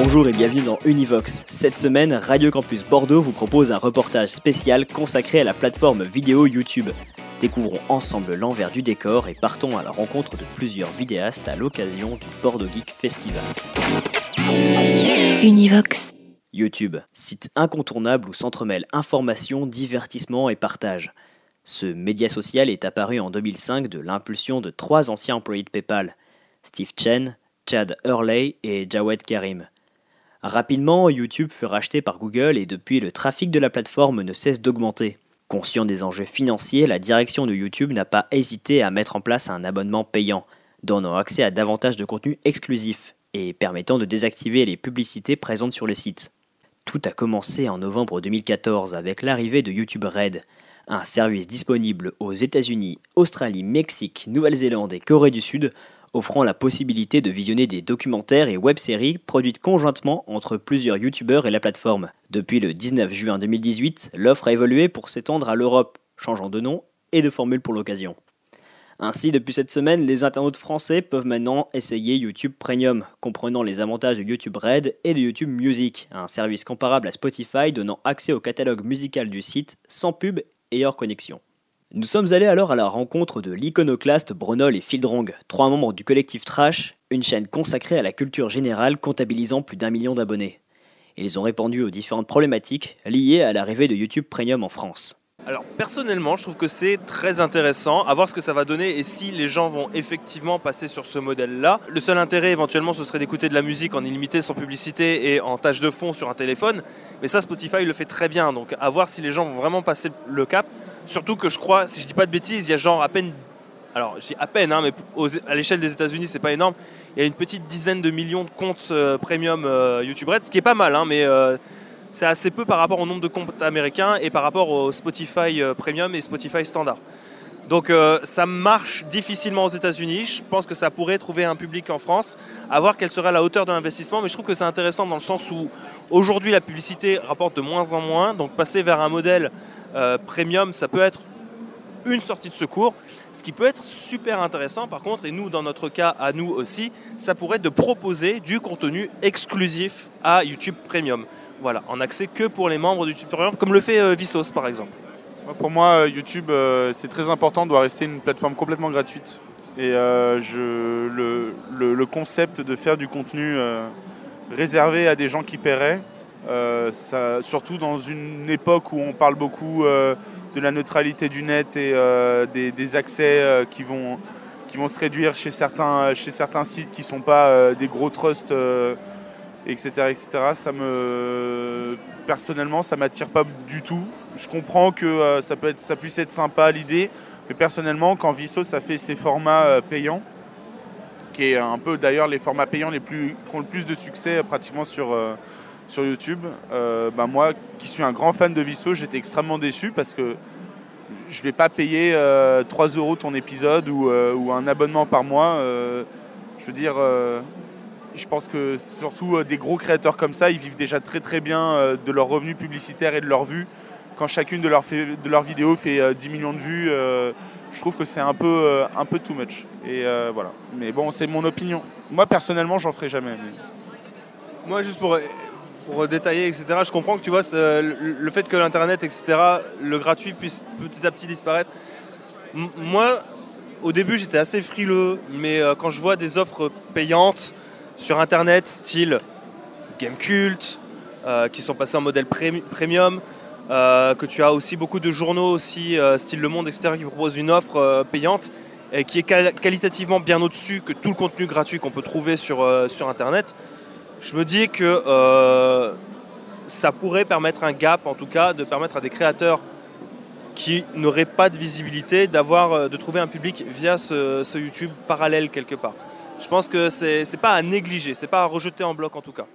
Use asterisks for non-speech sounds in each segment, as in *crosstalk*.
Bonjour et bienvenue dans Univox. Cette semaine, Radio Campus Bordeaux vous propose un reportage spécial consacré à la plateforme vidéo YouTube. Découvrons ensemble l'envers du décor et partons à la rencontre de plusieurs vidéastes à l'occasion du Bordeaux Geek Festival. Univox. YouTube, site incontournable où s'entremêlent information, divertissement et partage. Ce média social est apparu en 2005 de l'impulsion de trois anciens employés de PayPal, Steve Chen, Chad Hurley et Jawed Karim. Rapidement, YouTube fut racheté par Google et depuis le trafic de la plateforme ne cesse d'augmenter. Conscient des enjeux financiers, la direction de YouTube n'a pas hésité à mettre en place un abonnement payant, donnant accès à davantage de contenus exclusifs et permettant de désactiver les publicités présentes sur le site. Tout a commencé en novembre 2014 avec l'arrivée de YouTube Red, un service disponible aux États-Unis, Australie, Mexique, Nouvelle-Zélande et Corée du Sud, offrant la possibilité de visionner des documentaires et web-séries produites conjointement entre plusieurs youtubeurs et la plateforme. Depuis le 19 juin 2018, l'offre a évolué pour s'étendre à l'Europe, changeant de nom et de formule pour l'occasion. Ainsi, depuis cette semaine, les internautes français peuvent maintenant essayer YouTube Premium, comprenant les avantages de YouTube Red et de YouTube Music, un service comparable à Spotify donnant accès au catalogue musical du site sans pub et hors connexion. Nous sommes allés alors à la rencontre de l'iconoclaste Bronol et Fildrong, trois membres du collectif Trash, une chaîne consacrée à la culture générale comptabilisant plus d'un million d'abonnés. Ils ont répondu aux différentes problématiques liées à l'arrivée de YouTube Premium en France. Alors personnellement, je trouve que c'est très intéressant à voir ce que ça va donner et si les gens vont effectivement passer sur ce modèle-là. Le seul intérêt éventuellement, ce serait d'écouter de la musique en illimité, sans publicité et en tâche de fond sur un téléphone. Mais ça, Spotify le fait très bien. Donc à voir si les gens vont vraiment passer le cap. Surtout que je crois, si je dis pas de bêtises, il y a genre à peine alors j'ai à peine, hein, mais à l'échelle des États-Unis, c'est pas énorme. Il y a une petite dizaine de millions de comptes euh, premium euh, YouTube Red, ce qui est pas mal, hein, mais euh, c'est assez peu par rapport au nombre de comptes américains et par rapport au Spotify Premium et Spotify Standard. Donc euh, ça marche difficilement aux États-Unis. Je pense que ça pourrait trouver un public en France, à voir quelle serait la hauteur de l'investissement. Mais je trouve que c'est intéressant dans le sens où aujourd'hui la publicité rapporte de moins en moins. Donc passer vers un modèle euh, premium, ça peut être une sortie de secours. Ce qui peut être super intéressant par contre, et nous dans notre cas à nous aussi, ça pourrait être de proposer du contenu exclusif à YouTube Premium. Voilà, en accès que pour les membres du YouTube Premium, comme le fait euh, Vsauce par exemple. Pour moi, euh, YouTube, euh, c'est très important, doit rester une plateforme complètement gratuite. Et je, le, concept de faire du contenu réservé à des gens qui paieraient, surtout dans une époque où on parle beaucoup de la neutralité du net et des, accès qui, vont, se réduire chez certains sites qui ne sont pas des gros trusts etc., etc. Ça me, personnellement, ça m'attire pas du tout. Je comprends que euh, ça, peut être, ça puisse être sympa l'idée, mais personnellement, quand Viso ça fait ses formats euh, payants, qui est un peu d'ailleurs les formats payants les plus, qui ont le plus de succès euh, pratiquement sur, YouTube, bah, moi qui suis un grand fan de Viso, j'étais extrêmement déçu parce que je vais pas payer 3 euros ton épisode ou, un abonnement par mois. je veux dire, je pense que surtout euh, des gros créateurs comme ça, ils vivent déjà très très bien euh, de leurs revenus publicitaires et de leurs vues. Quand chacune de leurs, de vidéos fait 10 euh, millions de vues, je trouve que c'est un peu, un peu too much. Et voilà. Mais bon, c'est mon opinion. Moi personnellement, j'en ferai jamais. Moi, juste pour, pour détailler, etc., je comprends que tu vois, le fait que l'Internet, etc., le gratuit puisse petit à petit disparaître. moi, au début, j'étais assez frileux, mais quand je vois des offres payantes, sur internet, style Game Cult, euh, qui sont passés en modèle premium, euh, que tu as aussi beaucoup de journaux aussi, euh, style Le Monde, etc., qui proposent une offre payante et qui est qualitativement bien au-dessus que tout le contenu gratuit qu'on peut trouver sur, sur internet. Je me dis que ça pourrait permettre un gap, en tout cas, de permettre à des créateurs qui n'auraient pas de visibilité d'avoir de trouver un public via ce YouTube parallèle quelque part je pense que c'est pas à négliger, c'est pas à rejeter en bloc en tout cas.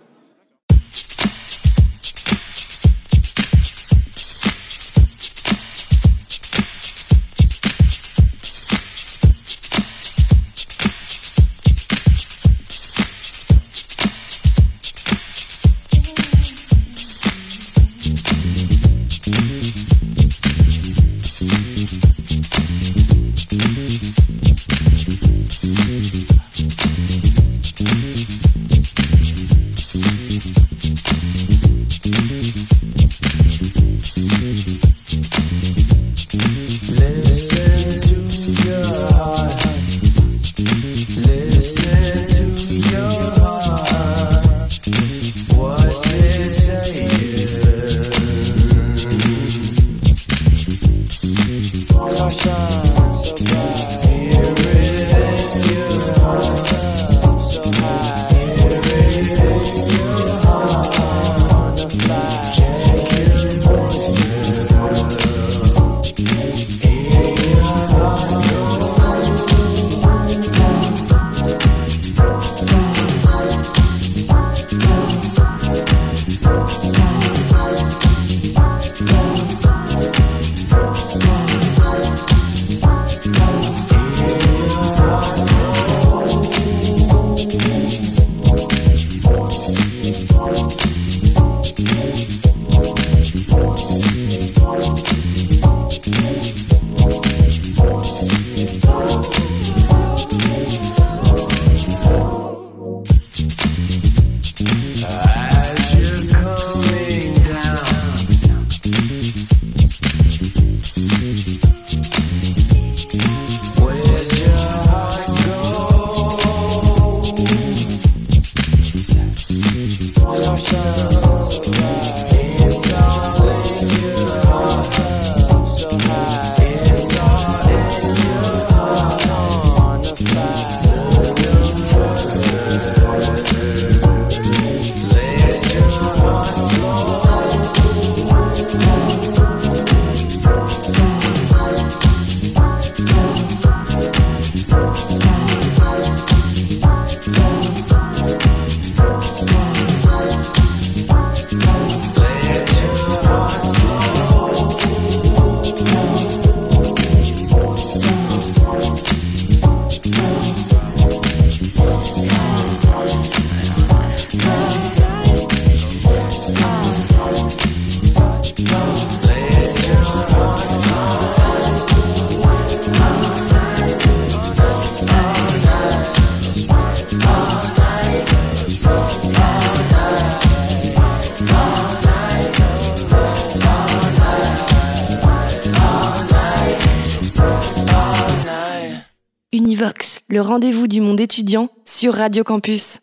Le rendez-vous du monde étudiant sur Radio Campus.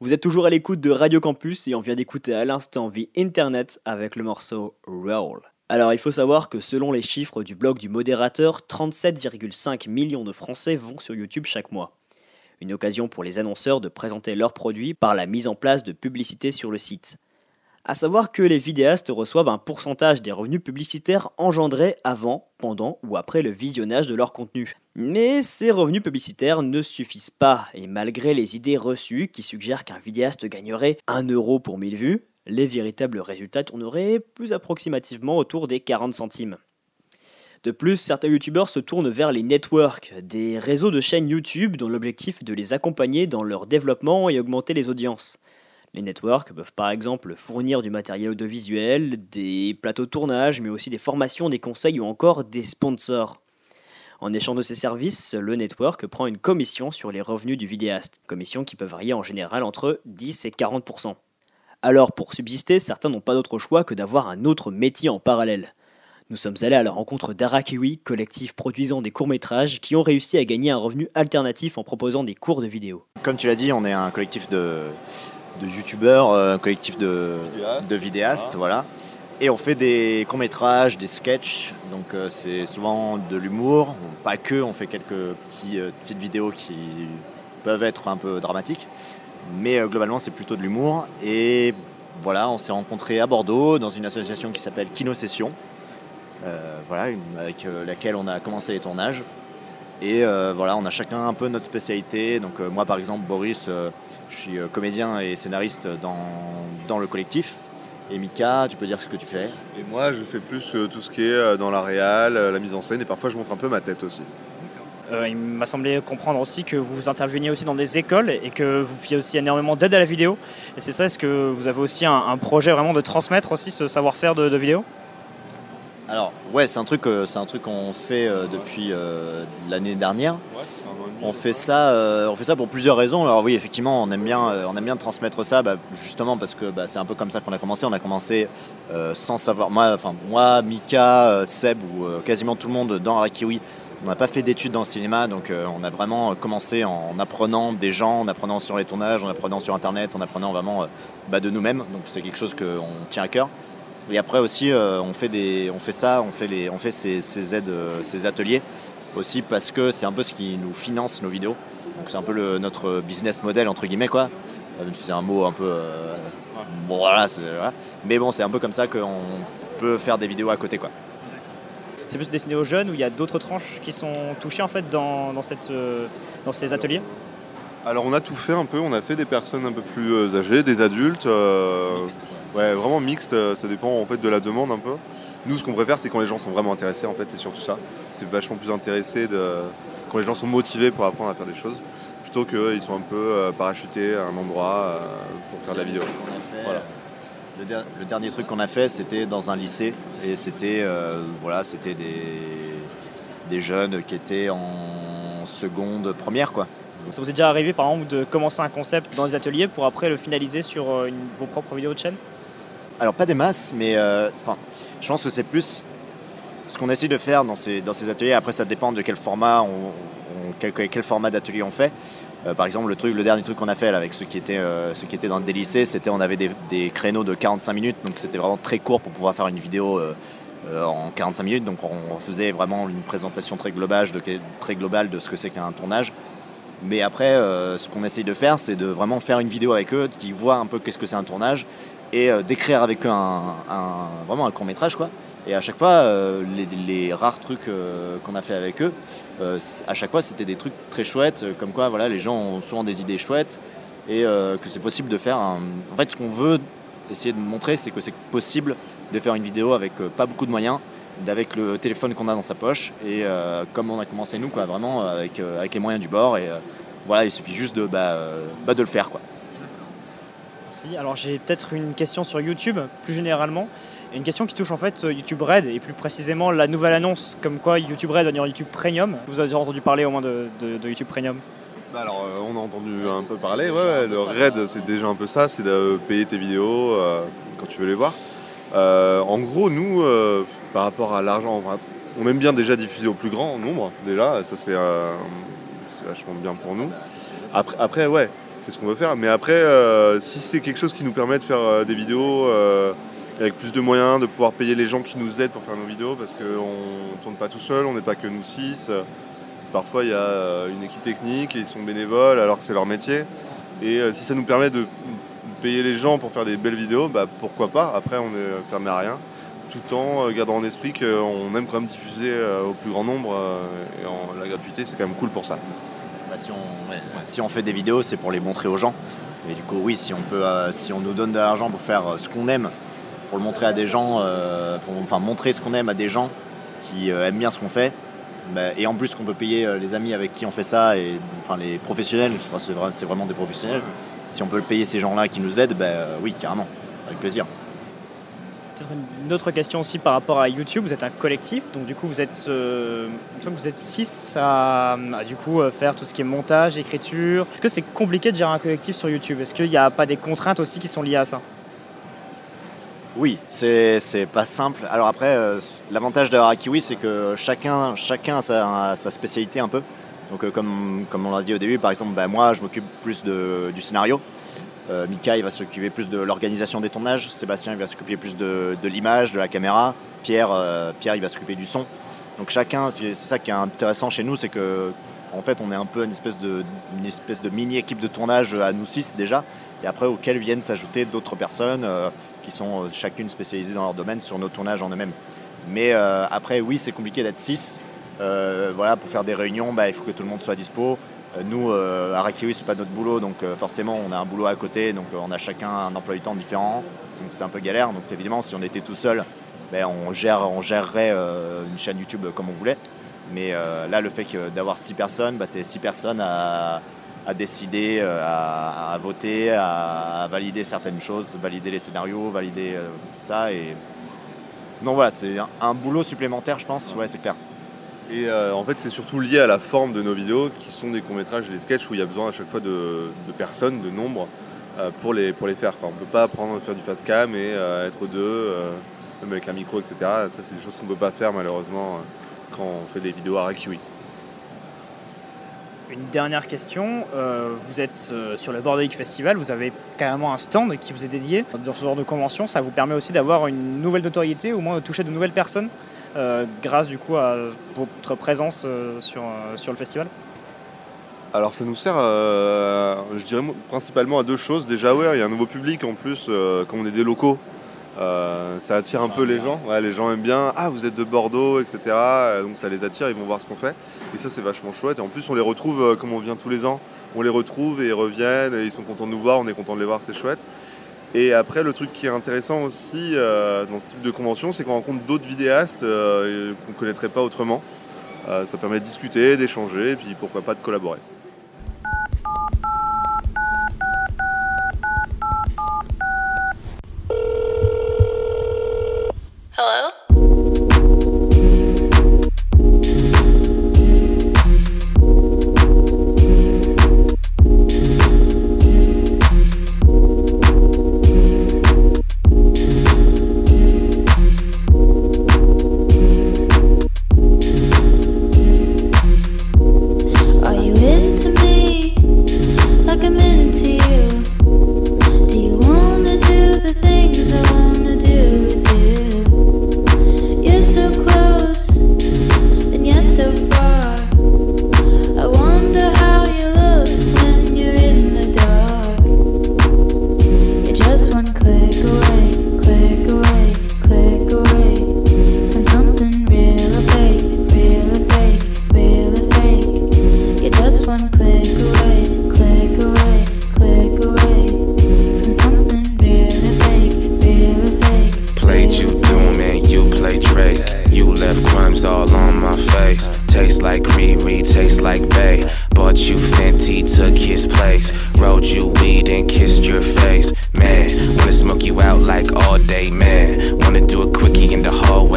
Vous êtes toujours à l'écoute de Radio Campus et on vient d'écouter à l'instant vie Internet avec le morceau Roll. Alors il faut savoir que selon les chiffres du blog du modérateur, 37,5 millions de Français vont sur YouTube chaque mois. Une occasion pour les annonceurs de présenter leurs produits par la mise en place de publicités sur le site. À savoir que les vidéastes reçoivent un pourcentage des revenus publicitaires engendrés avant, pendant ou après le visionnage de leur contenu. Mais ces revenus publicitaires ne suffisent pas, et malgré les idées reçues qui suggèrent qu'un vidéaste gagnerait 1 euro pour 1000 vues, les véritables résultats tourneraient plus approximativement autour des 40 centimes. De plus, certains youtubeurs se tournent vers les networks, des réseaux de chaînes YouTube dont l'objectif est de les accompagner dans leur développement et augmenter les audiences. Les networks peuvent par exemple fournir du matériel audiovisuel, des plateaux de tournage, mais aussi des formations, des conseils ou encore des sponsors. En échange de ces services, le network prend une commission sur les revenus du vidéaste, commission qui peut varier en général entre 10 et 40%. Alors pour subsister, certains n'ont pas d'autre choix que d'avoir un autre métier en parallèle. Nous sommes allés à la rencontre d'Arakiwi, collectif produisant des courts-métrages qui ont réussi à gagner un revenu alternatif en proposant des cours de vidéo. Comme tu l'as dit, on est un collectif de, de youtubeurs, euh, un collectif de, de vidéastes, voilà. Et on fait des courts-métrages, des sketchs, donc euh, c'est souvent de l'humour, pas que, on fait quelques petits, euh, petites vidéos qui peuvent être un peu dramatiques, mais euh, globalement c'est plutôt de l'humour. Et voilà, on s'est rencontrés à Bordeaux dans une association qui s'appelle Kino Session, voilà, avec laquelle on a commencé les tournages. Et euh, voilà, on a chacun un peu notre spécialité. Donc euh, moi par exemple, Boris, euh, je suis euh, comédien et scénariste dans, dans le collectif. Et Mika, tu peux dire ce que tu fais Et moi, je fais plus euh, tout ce qui est euh, dans la réal, euh, la mise en scène, et parfois je montre un peu ma tête aussi. Euh, il m'a semblé comprendre aussi que vous interveniez aussi dans des écoles et que vous faisiez aussi énormément d'aide à la vidéo. Et c'est ça, est-ce que vous avez aussi un, un projet vraiment de transmettre aussi ce savoir-faire de, de vidéo? Alors ouais, c'est un truc, euh, c'est un truc qu'on fait euh, depuis euh, l'année dernière. On fait ça, on fait ça pour plusieurs raisons. Alors oui, effectivement, on aime bien, on aime bien transmettre ça, bah, justement parce que bah, c'est un peu comme ça qu'on a commencé. On a commencé euh, sans savoir. Moi, enfin moi, Mika, Seb ou euh, quasiment tout le monde dans Arakiwi, on n'a pas fait d'études dans le cinéma, donc euh, on a vraiment commencé en apprenant des gens, en apprenant sur les tournages, en apprenant sur Internet, en apprenant vraiment bah, de nous-mêmes. Donc c'est quelque chose qu'on tient à cœur. Et après aussi, euh, on, fait des, on fait ça, on fait, les, on fait ces, ces aides, euh, ces ateliers aussi parce que c'est un peu ce qui nous finance nos vidéos. Donc c'est un peu le- notre business model entre guillemets quoi. Euh, c'est un mot un peu. euh, bon voilà. Mais bon, c'est un peu comme ça qu'on peut faire des vidéos à côté quoi. C'est plus destiné aux jeunes ou il y a d'autres tranches qui sont touchées en fait dans, dans, cette, euh, dans ces ateliers? Alors on a tout fait un peu, on a fait des personnes un peu plus euh, âgées, des adultes, euh, ouais vraiment mixte, euh, ça dépend en fait de la demande un peu. Nous ce qu'on préfère c'est quand les gens sont vraiment intéressés en fait, c'est surtout ça. C'est vachement plus intéressé de... quand les gens sont motivés pour apprendre à faire des choses, plutôt qu'ils sont un peu euh, parachutés à un endroit euh, pour faire de la vidéo. Voilà. Le, der- le dernier truc qu'on a fait, c'était dans un lycée. Et c'était euh, voilà, c'était des, des jeunes qui étaient en seconde, première. quoi. Ça vous est déjà arrivé par exemple de commencer un concept dans des ateliers pour après le finaliser sur une- vos propres vidéos de chaîne? Alors, pas des masses, mais euh, je pense que c'est plus ce qu'on essaie de faire dans ces, ateliers. Après, ça dépend de quel format, on, quel, format d'atelier on fait. Euh, par exemple, le, dernier truc qu'on a fait avec ceux qui, étaient, euh, dans des lycées, c'était on avait des, créneaux de 45 minutes, donc c'était vraiment très court pour pouvoir faire une vidéo en 45 minutes. Donc on faisait vraiment une présentation très globale de, très globale de ce que c'est qu'un tournage. Mais après, ce qu'on essaye de faire, c'est de vraiment faire une vidéo avec eux, qui voient un peu qu'est-ce que c'est un tournage, et euh, d'écrire avec eux un, vraiment un court métrage, quoi. Et à chaque fois, euh, les, rares trucs euh, qu'on a fait avec eux, à chaque fois, c'était des trucs très chouettes, comme quoi, voilà, les gens ont souvent des idées chouettes, et que c'est possible de faire. un- En fait, ce qu'on veut essayer de montrer, c'est que c'est possible de faire une vidéo avec pas beaucoup de moyens, avec le téléphone qu'on a dans sa poche et comme on a commencé nous quoi vraiment avec, avec les moyens du bord et voilà il suffit juste de, bah, bah, de le faire quoi. Alors j'ai peut-être une question sur YouTube, plus généralement. Une question qui touche en fait euh, YouTube Red et plus précisément la nouvelle annonce comme quoi YouTube Red va devenir YouTube Premium. Vous avez déjà entendu parler au moins de, YouTube Premium? Bah alors euh, on a entendu un peu parler, ouais, le raid c'est déjà un peu ça, c'est de payer tes vidéos euh, quand tu veux les voir. En gros nous, par rapport à l'argent, on aime bien déjà diffuser au plus grand nombre, déjà, ça c'est vachement bien pour nous. Après ouais, c'est ce qu'on veut faire, mais après euh, si c'est quelque chose qui nous permet de faire euh, des vidéos euh, avec plus de moyens, de pouvoir payer les gens qui nous aident pour faire nos vidéos, parce qu'on ne tourne pas tout seul, on n'est pas que nous six. Parfois, il y a une équipe technique et ils sont bénévoles alors que c'est leur métier. Et si ça nous permet de payer les gens pour faire des belles vidéos, bah, pourquoi pas? Après, on est fermé à rien. Tout en gardant en esprit qu'on aime quand même diffuser au plus grand nombre. et en, la gratuité, c'est quand même cool pour ça. Si, on, fait des vidéos, c'est pour les montrer aux gens. Et du coup, oui, si on, peut, euh, si on nous donne de l'argent pour faire euh, ce qu'on aime, pour le montrer à des gens, euh, pour enfin, montrer ce qu'on aime à des gens qui aiment bien ce qu'on fait, bah, et en plus qu'on peut payer les amis avec qui on fait ça, et enfin les professionnels, c'est vrai- c'est vraiment des professionnels, si on peut payer ces gens-là qui nous aident, bah, oui, carrément, avec plaisir. Une autre question aussi par rapport à YouTube. Vous êtes un collectif, donc du coup vous êtes, euh, vous êtes six à, du coup euh, faire tout ce qui est montage, écriture. Est-ce que c'est compliqué de gérer un collectif sur YouTube? Est-ce qu'il n'y a pas des contraintes aussi qui sont liées à ça? Oui, c'est pas simple. Alors après, euh, l'avantage de Harakiwi, c'est que chacun, chacun a sa, a sa spécialité un peu. Donc euh, comme, comme on l'a dit au début, par exemple, bah, moi je m'occupe plus de, du scénario. Euh, Mika il va s'occuper plus de l'organisation des tournages. Sébastien il va s'occuper plus de, l'image, de la caméra. Pierre, euh, Pierre il va s'occuper du son. Donc chacun, c'est ça qui est intéressant chez nous, c'est que en fait on est un peu une espèce de, mini équipe de tournage à nous six déjà, et après auxquelles viennent s'ajouter d'autres personnes euh, qui sont chacune spécialisées dans leur domaine sur nos tournages en eux-mêmes. Mais après oui c'est compliqué d'être six. Voilà, pour faire des réunions, bah, il faut que tout le monde soit dispo. Euh, nous, euh, à Rakiwi, c'est pas notre boulot, donc euh, forcément, on a un boulot à côté, donc on a chacun un emploi du temps différent, donc c'est un peu galère. Donc évidemment, si on était tout seul, ben, on, gère, on gérerait une chaîne YouTube comme on voulait. Mais là, le fait d'avoir six personnes, bah, c'est six personnes à, décider, à, voter, à, valider certaines choses, valider les scénarios, valider ça. Et... Donc voilà, c'est un, un boulot supplémentaire, je pense, ouais, c'est clair. Et euh, en fait, c'est surtout lié à la forme de nos vidéos, qui sont des courts-métrages et des sketchs où il y a besoin à chaque fois de, personnes, de nombres, euh, pour, les, pour les faire. On ne peut pas apprendre à faire du fast cam et euh, être deux, même avec un micro, etc. Ça, c'est des choses qu'on ne peut pas faire malheureusement quand on fait des vidéos à Rakiwi. Une dernière question. Vous êtes sur le Bordeaux Festival, vous avez carrément un stand qui vous est dédié. Dans ce genre de convention, ça vous permet aussi d'avoir une nouvelle notoriété, au moins de toucher de nouvelles personnes, grâce du coup à votre présence sur, sur le festival alors ça nous sert, je dirais principalement à deux choses. Déjà ouais, il y a un nouveau public en plus, comme on est des locaux, ça attire un peu les gens. les gens aiment bien. Ah, vous êtes de Bordeaux, etc. Donc ça les attire, ils vont voir ce qu'on fait. Et ça, c'est vachement chouette. Et en plus, on les retrouve euh, comme on vient tous les ans. On les retrouve et ils reviennent. Ils sont contents de nous voir. On est content de les voir. C'est chouette. Et après, le truc qui est intéressant aussi euh, dans ce type de convention, c'est qu'on rencontre d'autres vidéastes euh, qu'on ne connaîtrait pas autrement. ça permet de discuter, d'échanger, et puis pourquoi pas de collaborer.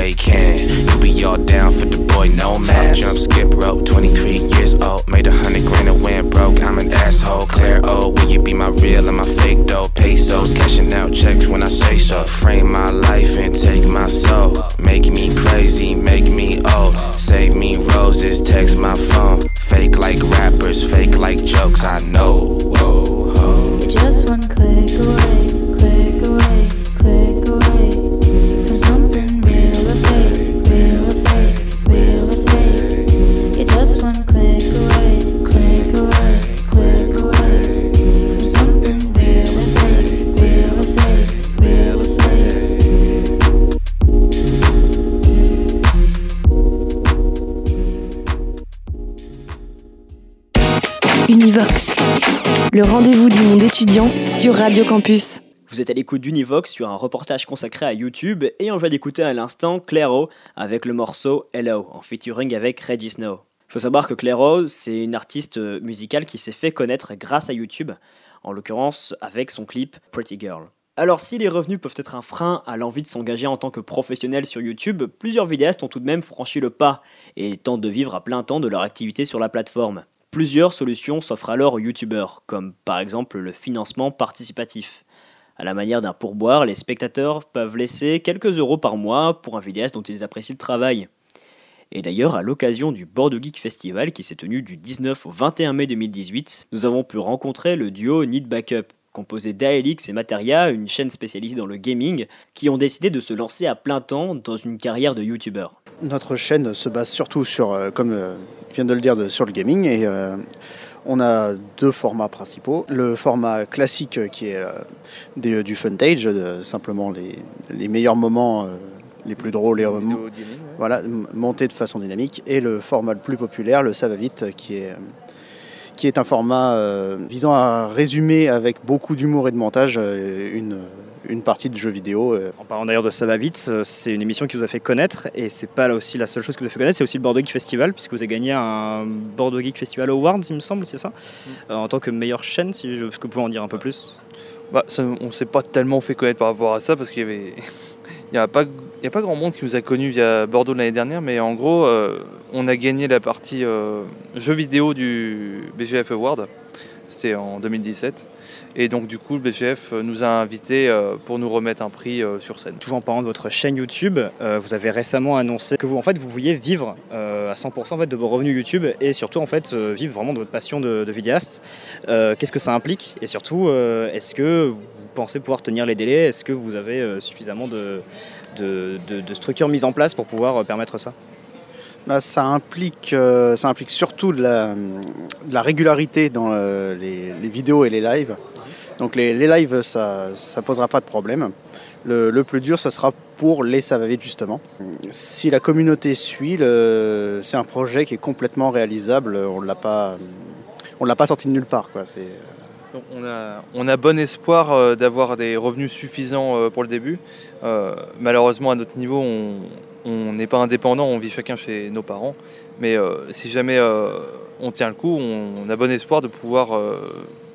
way can. You be all down for the boy, no man. Jump, skip rope, 23 years old. Made a hundred grand and went broke. I'm an asshole, Claire Oh, Will you be my real and my fake though? Pesos, cashing out checks when I say so. Frame my life and take my soul. Make me crazy, make me old. Save me roses, text my phone. Fake like rappers, fake like jokes, I know. Whoa. Just one click away. Le rendez-vous du monde étudiant sur Radio Campus. Vous êtes à l'écoute d'Univox sur un reportage consacré à YouTube et on vient d'écouter à l'instant Clairo avec le morceau Hello en featuring avec Reggie Snow. Faut savoir que Clairo, c'est une artiste musicale qui s'est fait connaître grâce à YouTube, en l'occurrence avec son clip Pretty Girl. Alors si les revenus peuvent être un frein à l'envie de s'engager en tant que professionnel sur YouTube, plusieurs vidéastes ont tout de même franchi le pas et tentent de vivre à plein temps de leur activité sur la plateforme. Plusieurs solutions s'offrent alors aux youtubeurs, comme par exemple le financement participatif. À la manière d'un pourboire, les spectateurs peuvent laisser quelques euros par mois pour un vidéaste dont ils apprécient le travail. Et d'ailleurs, à l'occasion du Bordeaux Geek Festival qui s'est tenu du 19 au 21 mai 2018, nous avons pu rencontrer le duo Need Backup, composé d'Aelix et Materia, une chaîne spécialisée dans le gaming, qui ont décidé de se lancer à plein temps dans une carrière de youtubeur. Notre chaîne se base surtout sur, euh, comme euh, je viens de le dire, sur le gaming et euh, on a deux formats principaux. Le format classique qui est du funtage, simplement les, meilleurs moments, les plus drôles, les, voilà, montés de façon dynamique. Et le format le plus populaire, le ça va vite, qui est qui est un format visant à résumer avec beaucoup d'humour et de montage une, une partie de jeux vidéo. Euh. En parlant d'ailleurs de Ça va vite, euh, c'est une émission qui vous a fait connaître et c'est pas là aussi la seule chose qui vous a fait connaître, c'est aussi le Bordeaux Geek Festival puisque vous avez gagné un Bordeaux Geek Festival Awards, il me semble, c'est ça? Mm. euh, En tant que meilleure chaîne, si je, est-ce que vous pouvez en dire un peu plus? Bah, On s'est pas tellement fait connaître par rapport à ça parce qu'il y avait. Il n'y a, pas, a pas grand monde qui nous a connus via Bordeaux l'année dernière, mais en gros, on a gagné la partie jeux vidéo du BGF Award C'était en 2017. Et donc du coup, le BGF nous a invités euh, pour nous remettre un prix euh, sur scène. Toujours en parlant de votre chaîne YouTube, euh, vous avez récemment annoncé que vous en fait vous vouliez vivre euh, à 100% en fait, de vos revenus YouTube et surtout en fait euh, vivre vraiment de votre passion de, de vidéaste. Euh, Qu'est-ce que ça implique? Et surtout euh, est-ce que vous pensez pouvoir tenir les délais? Est-ce que vous avez euh, suffisamment de, de, de- de structures mises en place pour pouvoir euh, permettre ça? Bah, ça, implique, euh, ça implique surtout de la, de la régularité dans euh, les, les vidéos et les lives. Donc les, les lives, ça ne posera pas de problème. Le, le plus dur, ce sera pour les ça va vite justement. Si la communauté suit, c'est un projet qui est complètement réalisable. On ne l'a pas, sorti de nulle part. Quoi. On, a, on a bon espoir euh, d'avoir des revenus suffisants euh, pour le début. Euh, malheureusement, à notre niveau, on n'est pas indépendant, on vit chacun chez nos parents. Mais si jamais on tient le coup, on, a bon espoir de pouvoir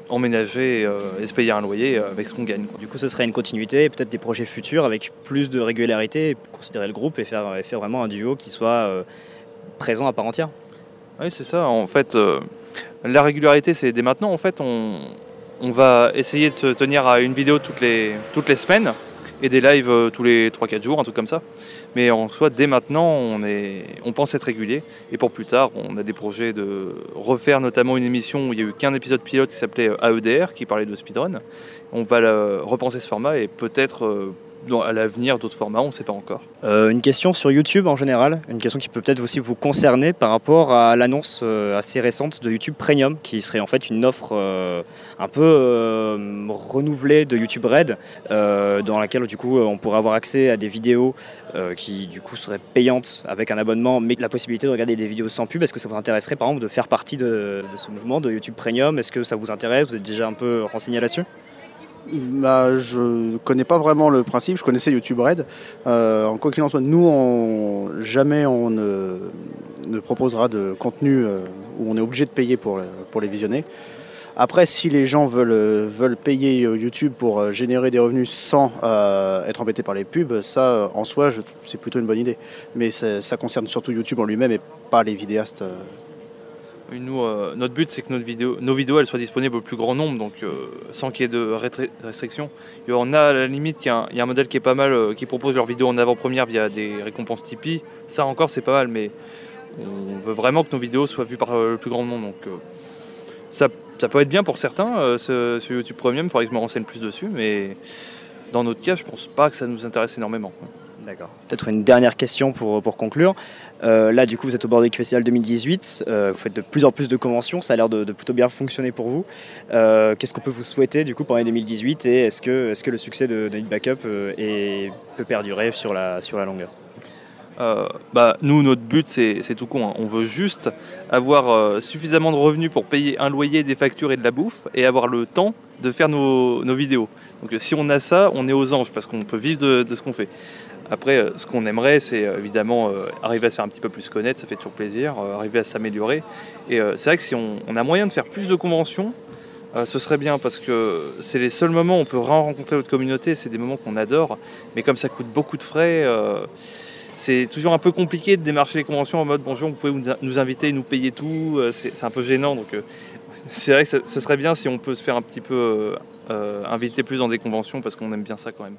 emménager euh, et se payer un loyer euh, avec ce qu'on gagne. quoi. Du coup, ce serait une continuité et peut-être des projets futurs avec plus de régularité, et considérer le groupe et faire, et faire vraiment un duo qui soit euh, présent à part entière. Oui, c'est ça. En fait, euh, la régularité, c'est dès maintenant. En fait, on, on va essayer de se tenir à une vidéo toutes les, toutes les semaines et des lives euh, tous les 3-4 jours, un truc comme ça. Mais en soi, dès maintenant, on, est, on pense être régulier. Et pour plus tard, on a des projets de refaire notamment une émission où il n'y a eu qu'un épisode pilote qui s'appelait euh, AEDR, qui parlait de speedrun. On va repenser ce format et peut-être euh, à l'avenir d'autres formats, on ne sait pas encore. Euh, une question sur YouTube en général, une question qui peut peut-être aussi vous concerner par rapport à l'annonce euh, assez récente de YouTube Premium, qui serait en fait une offre euh, un peu renouvelée de YouTube Red, dans laquelle du coup on pourrait avoir accès à des vidéos qui du coup seraient payantes avec un abonnement, mais la possibilité de regarder des vidéos sans pub. Est-ce que ça vous intéresserait par exemple de faire partie de ce mouvement de YouTube Premium? Est-ce que ça vous intéresse? Vous êtes déjà un peu renseigné là-dessus? Bah, je connais pas vraiment le principe, je connaissais YouTube Red. Euh, en quoi qu'il en soit, nous, jamais on ne, proposera de contenu euh, où on est obligé de payer pour, pour les visionner. Après, si les gens veulent, veulent payer euh, YouTube pour générer des revenus sans être embêtés par les pubs, ça, en soi, c'est plutôt une bonne idée. Mais ça, concerne surtout YouTube en lui-même et pas les vidéastes. Euh, notre but, c'est que nos vidéos soient disponibles au plus grand nombre, donc euh, sans qu'il y ait de restrictions. On a à la limite, il y, a un- modèle qui est pas mal, euh, qui propose leurs vidéos en avant-première via des récompenses Tipeee. Ça encore, c'est pas mal, mais on veut vraiment que nos vidéos soient vues par le plus grand nombre. Donc ça, peut être bien pour certains, ce, ce YouTube Premium, il faudrait que je me renseigne plus dessus, mais dans notre cas, je pense pas que ça nous intéresse énormément. D'accord. Peut-être une dernière question pour, pour conclure. Euh, là, du coup, vous êtes au Bordeaux Festival 2018. euh, vous faites de plus en plus de conventions. Ça a l'air de, de plutôt bien fonctionner pour vous. Euh, Qu'est-ce qu'on peut vous souhaiter du coup pour l'année 2018 et est-ce que, est que le succès de, de Hit Backup euh, est- peut perdurer sur la, sur la longueur? Euh, bah, nous, notre but, c'est c'est tout con. hein. On veut juste avoir euh, suffisamment de revenus pour payer un loyer, des factures et de la bouffe et avoir le temps de faire nos, nos vidéos. Donc si on a ça, on est aux anges parce qu'on peut vivre de, de ce qu'on fait. Après, euh, ce qu'on aimerait, c'est euh, évidemment euh, arriver à se faire un petit peu plus connaître, ça fait toujours plaisir, arriver à s'améliorer. Et c'est vrai que si on, a moyen de faire plus de conventions, ce serait bien parce que c'est les seuls moments où on peut rencontrer notre communauté, c'est des moments qu'on adore, mais comme ça coûte beaucoup de frais, c'est toujours un peu compliqué de démarcher les conventions en mode bonjour, vous pouvez nous- inviter, nous payer tout, c'est un peu gênant. Donc *laughs* c'est vrai que ce- serait bien si on peut se faire un petit peu inviter plus dans des conventions parce qu'on aime bien ça quand même.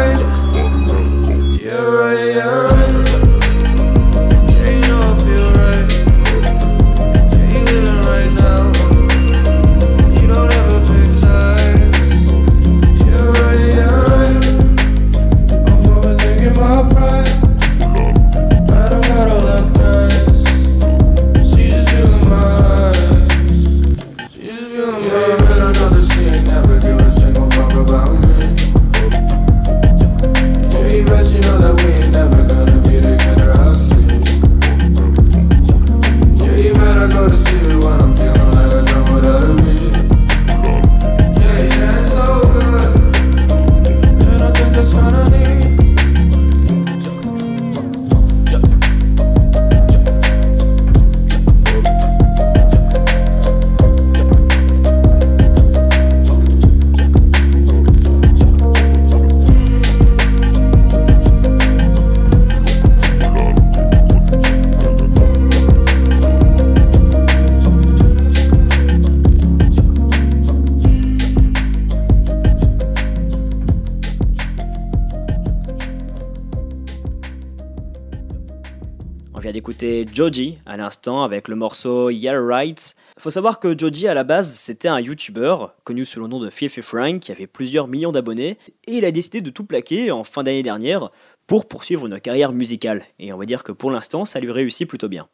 hard Joji à l'instant avec le morceau Yeah Right. Faut savoir que Joji à la base c'était un YouTuber connu sous le nom de Fifi Frank qui avait plusieurs millions d'abonnés et il a décidé de tout plaquer en fin d'année dernière pour poursuivre une carrière musicale. Et on va dire que pour l'instant ça lui réussit plutôt bien.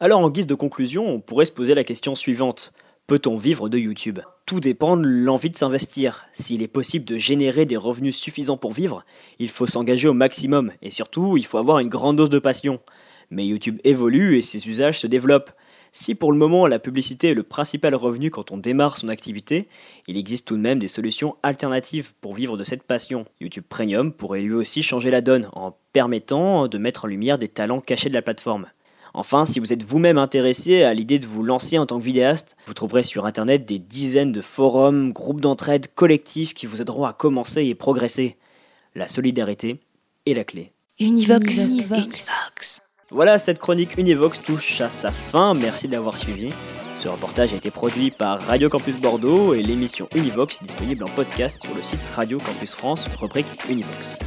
Alors en guise de conclusion, on pourrait se poser la question suivante. Peut-on vivre de YouTube? Tout dépend de l'envie de s'investir. S'il est possible de générer des revenus suffisants pour vivre, il faut s'engager au maximum et surtout il faut avoir une grande dose de passion. Mais YouTube évolue et ses usages se développent. Si pour le moment la publicité est le principal revenu quand on démarre son activité, il existe tout de même des solutions alternatives pour vivre de cette passion. YouTube Premium pourrait lui aussi changer la donne en permettant de mettre en lumière des talents cachés de la plateforme. Enfin, si vous êtes vous-même intéressé à l'idée de vous lancer en tant que vidéaste, vous trouverez sur internet des dizaines de forums, groupes d'entraide, collectifs qui vous aideront à commencer et progresser. La solidarité est la clé. Univox. Univox. Voilà, cette chronique Univox touche à sa fin. Merci de l'avoir suivi. Ce reportage a été produit par Radio Campus Bordeaux et l'émission Univox est disponible en podcast sur le site Radio Campus France, rubrique Univox.